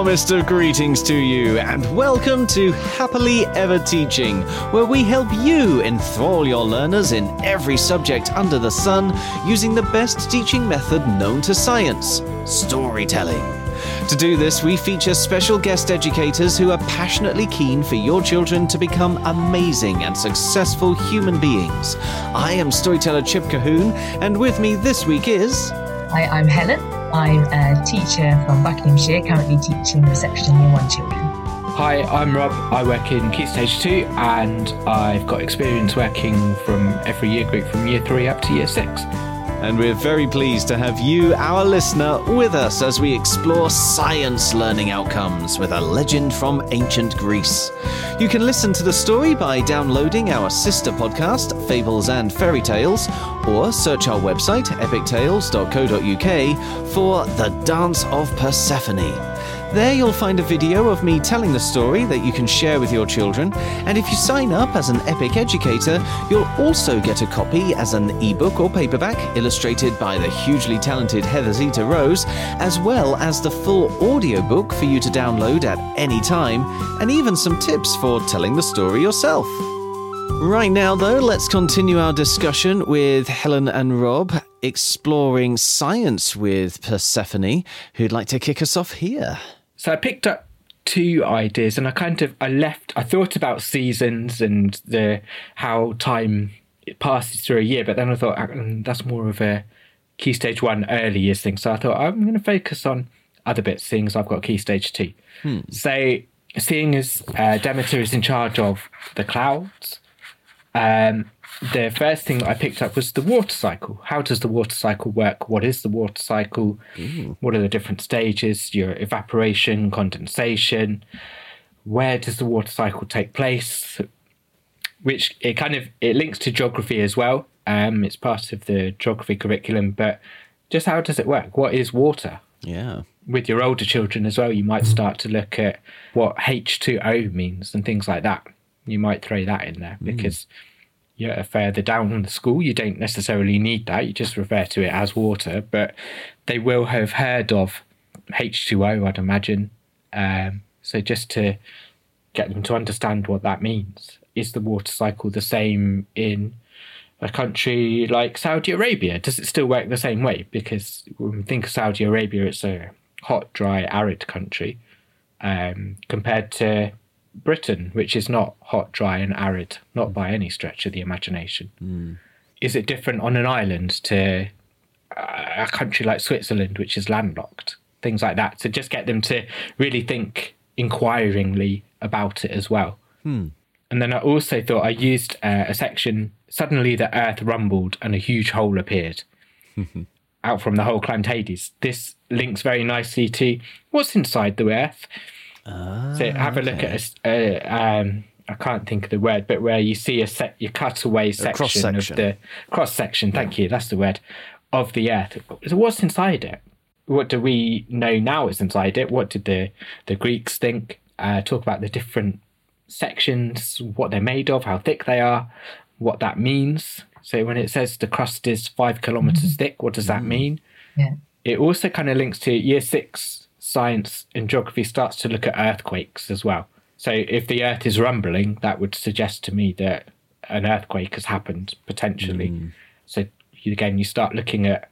warmest of greetings to you, and welcome to Happily Ever Teaching, where we help you enthrall your learners in every subject under the sun using the best teaching method known to science storytelling. To do this, we feature special guest educators who are passionately keen for your children to become amazing and successful human beings. I am storyteller Chip Colquhoun, and with me this week is. Hi, I'm Helen. I'm a teacher from Buckinghamshire, currently teaching reception year one children. Hi, I'm Rob. I work in Key Stage 2 and I've got experience working from every year group from year 3 up to year 6. And we're very pleased to have you, our listener, with us as we explore science learning outcomes with a legend from ancient Greece. You can listen to the story by downloading our sister podcast, Fables and Fairy Tales, or search our website, epictales.co.uk, for The Dance of Persephone. There you'll find a video of me telling the story that you can share with your children, and if you sign up as an Epic Educator, you'll also get a copy as an ebook or paperback illustrated by the hugely talented Heather Zeta Rose, as well as the full audiobook for you to download at any time, and even some tips for telling the story yourself. Right now, though, let's continue our discussion with Helen and Rob, exploring science with Persephone, who'd like to kick us off here. So I picked up two ideas and I kind of I left I thought about seasons and the how time it passes through a year, but then I thought mm, that's more of a key stage one early years thing. So I thought I'm going to focus on other bits, seeing as I've got key stage two. Hmm. So seeing as uh, Demeter is in charge of the clouds, um, the first thing I picked up was the water cycle. How does the water cycle work? What is the water cycle? Ooh. What are the different stages? Your evaporation, condensation. Where does the water cycle take place? Which it kind of it links to geography as well. Um, it's part of the geography curriculum, but just how does it work? What is water? Yeah. With your older children as well, you might start to look at what H2O means and things like that. You might throw that in there mm. Because yeah, further down in the school, you don't necessarily need that. You just refer to it as water, but they will have heard of H2O, I'd imagine. Um, so just to get them to understand what that means. Is the water cycle the same in a country like Saudi Arabia? Does it still work the same way? Because when we think of Saudi Arabia, it's a hot, dry, arid country um, compared to Britain, which is not hot, dry, and arid, not by any stretch of the imagination. Mm. Is it different on an island to a country like Switzerland, which is landlocked? Things like that. To just get them to really think inquiringly about it as well. Hmm. And then I also thought I used uh, a section. Suddenly, the earth rumbled and a huge hole appeared out from the hole clan Hades. This links very nicely to what's inside the earth Ah, so have a look at a, uh, um, I can't think of the word, but where you see a set, your cutaway section of the cross section. Thank yeah. you, that's the word of the Earth. So what's inside it? What do we know now is inside it? What did the the Greeks think? Uh, talk about the different sections, what they're made of, how thick they are, what that means. So when it says the crust is five kilometers mm-hmm. thick, what does that mm-hmm. mean? Yeah. It also kind of links to year six science and geography starts to look at earthquakes as well. So if the earth is rumbling, that would suggest to me that an earthquake has happened potentially. Mm. So again, you start looking at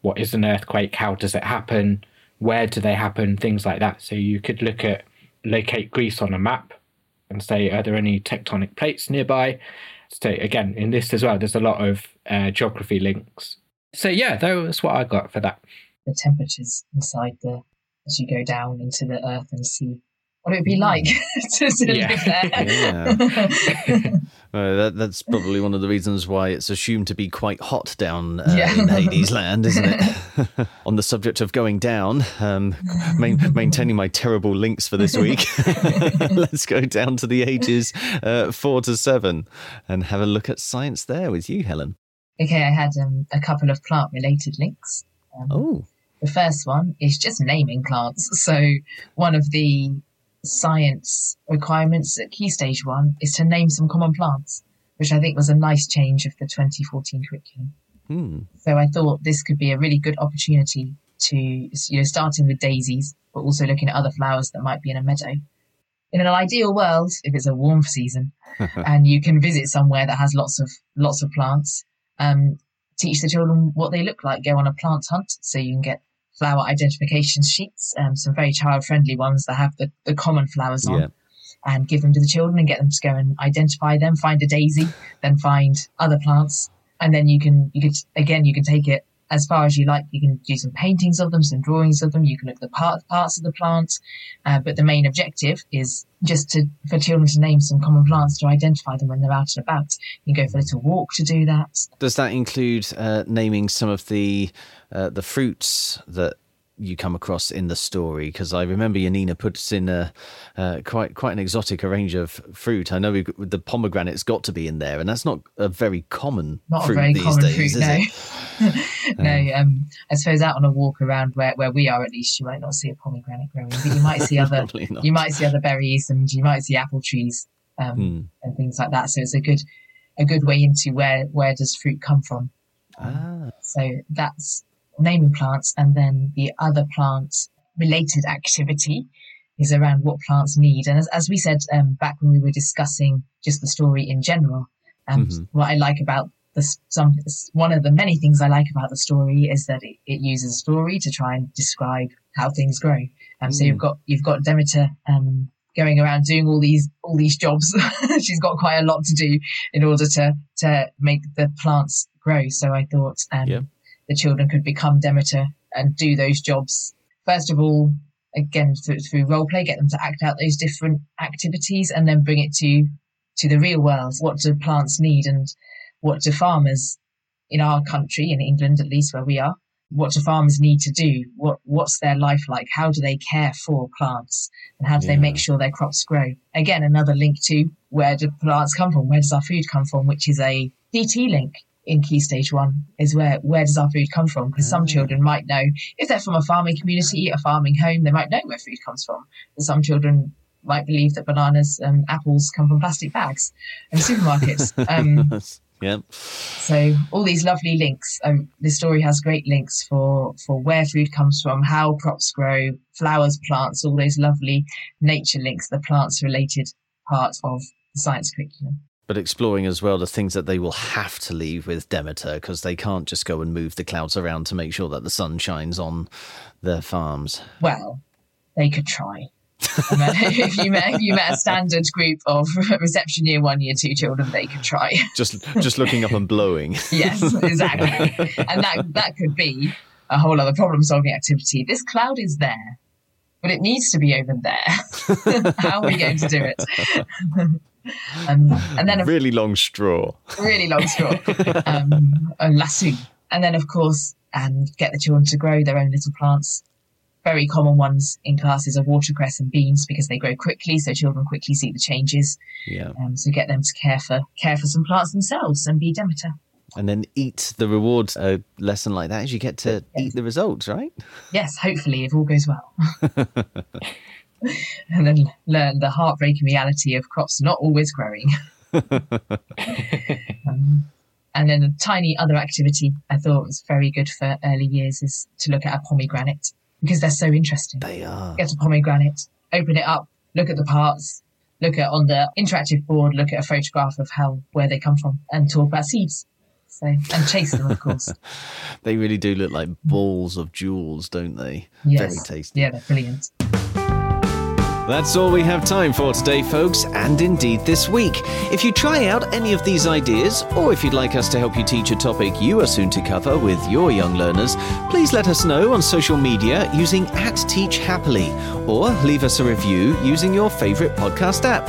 what is an earthquake, how does it happen, where do they happen, things like that. So you could look at locate Greece on a map and say, are there any tectonic plates nearby? So again, in this as well, there's a lot of uh, geography links. So yeah, that was what I got for that. The temperatures inside the as you go down into the earth and see what it would be like to, to yeah. live there. yeah. well, that, that's probably one of the reasons why it's assumed to be quite hot down uh, yeah. in Hades land, isn't it? On the subject of going down, um, main, maintaining my terrible links for this week, let's go down to the ages uh, four to seven and have a look at science there with you, Helen. Okay, I had um, a couple of plant related links. Um, oh. The first one is just naming plants. So one of the science requirements at Key Stage 1 is to name some common plants, which I think was a nice change of the 2014 curriculum. Hmm. So I thought this could be a really good opportunity to, you know, starting with daisies, but also looking at other flowers that might be in a meadow. In an ideal world, if it's a warm season and you can visit somewhere that has lots of lots of plants, um, teach the children what they look like. Go on a plant hunt so you can get flower identification sheets, um, some very child friendly ones that have the, the common flowers on. Yeah. And give them to the children and get them to go and identify them. Find a daisy, then find other plants, and then you can you could again you can take it as far as you like. You can do some paintings of them, some drawings of them. You can look at the part, parts of the plant, uh, but the main objective is just to for children to name some common plants to identify them when they're out and about. You can go for a little walk to do that. Does that include uh, naming some of the uh, the fruits that you come across in the story? Because I remember Yanina puts in a uh, quite quite an exotic range of fruit. I know we've the pomegranate's got to be in there, and that's not a very common Not fruit a very these common days, fruit, is no. it? no, um, I suppose out on a walk around where, where we are, at least, you might not see a pomegranate growing, but you might see other you might see other berries and you might see apple trees um, Hmm. and things like that. So it's a good a good way into where where does fruit come from. Ah, So that's naming plants, and then the other plant related activity is around what plants need. And as, as we said um, back when we were discussing just the story in general, and Mhm. what I like about this, some one of the many things I like about the story is that it, it uses story to try and describe how things grow. Um, so you've Mm. got you've got Demeter um, going around doing all these all these jobs. She's got quite a lot to do in order to to make the plants grow. So I thought um, Yeah. the children could become Demeter and do those jobs. First of all, again through, through role play, get them to act out those different activities, and then bring it to to the real world. What do plants need, and what do farmers in our country, in England at least, where we are, what do farmers need to do? What what's their life like? How do they care for plants, and how do they make sure their crops grow? Again, another link to where do plants come from? Where does our food come from? Which is a DT link in Key Stage One. Is where where does our food come from? Because some children might know if they're from a farming community, a farming home, they might know where food comes from. But some children might believe that bananas and apples come from plastic bags and supermarkets. Um, yeah. so all these lovely links. Um, the story has great links for for where food comes from, how crops grow, flowers, plants, all those lovely nature links. The plants related part of the science curriculum. But exploring as well the things that they will have to leave with Demeter because they can't just go and move the clouds around to make sure that the sun shines on their farms. Well, they could try. And then if you met if you met a standard group of reception year one, year two children, they could try. Just just looking up and blowing. yes, exactly. and that that could be a whole other problem solving activity. This cloud is there, but it needs to be over there. How are we going to do it? um, and then a really long straw. really long straw, um, a lasso, and then of course, and get the children to grow their own little plants. Very common ones in classes are watercress and beans because they grow quickly, so children quickly see the changes. Yeah. Um, so get them to care for care for some plants themselves and be Demeter. And then eat the reward A lesson like that is you get to eat the results, right? Yes, hopefully, if all goes well. and then learn the heartbreaking reality of crops not always growing. um, and then a tiny other activity I thought was very good for early years is to look at a pomegranate because they're so interesting. They are. Get a pomegranate, open it up, look at the parts, look at on the interactive board, look at a photograph of how where they come from, and talk about seeds. So and chase them, of course. They really do look like balls of jewels, don't they? Yes. Very tasty. Yeah, they're brilliant. That's all we have time for today, folks, and indeed this week. If you try out any of these ideas, or if you'd like us to help you teach a topic you are soon to cover with your young learners, please let us know on social media using at Teach Happily, or leave us a review using your favourite podcast app.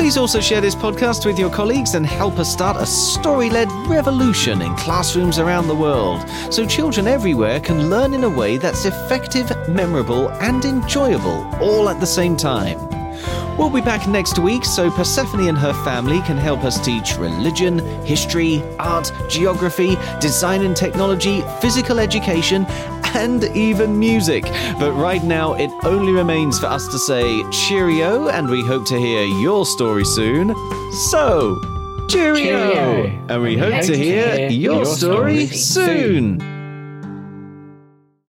Please also share this podcast with your colleagues and help us start a story led revolution in classrooms around the world so children everywhere can learn in a way that's effective, memorable, and enjoyable all at the same time. We'll be back next week so Persephone and her family can help us teach religion, history, art, geography, design and technology, physical education, and even music. But right now, it only remains for us to say cheerio, and we hope to hear your story soon. So, cheerio! Cheerio. And we hope to hear your story soon.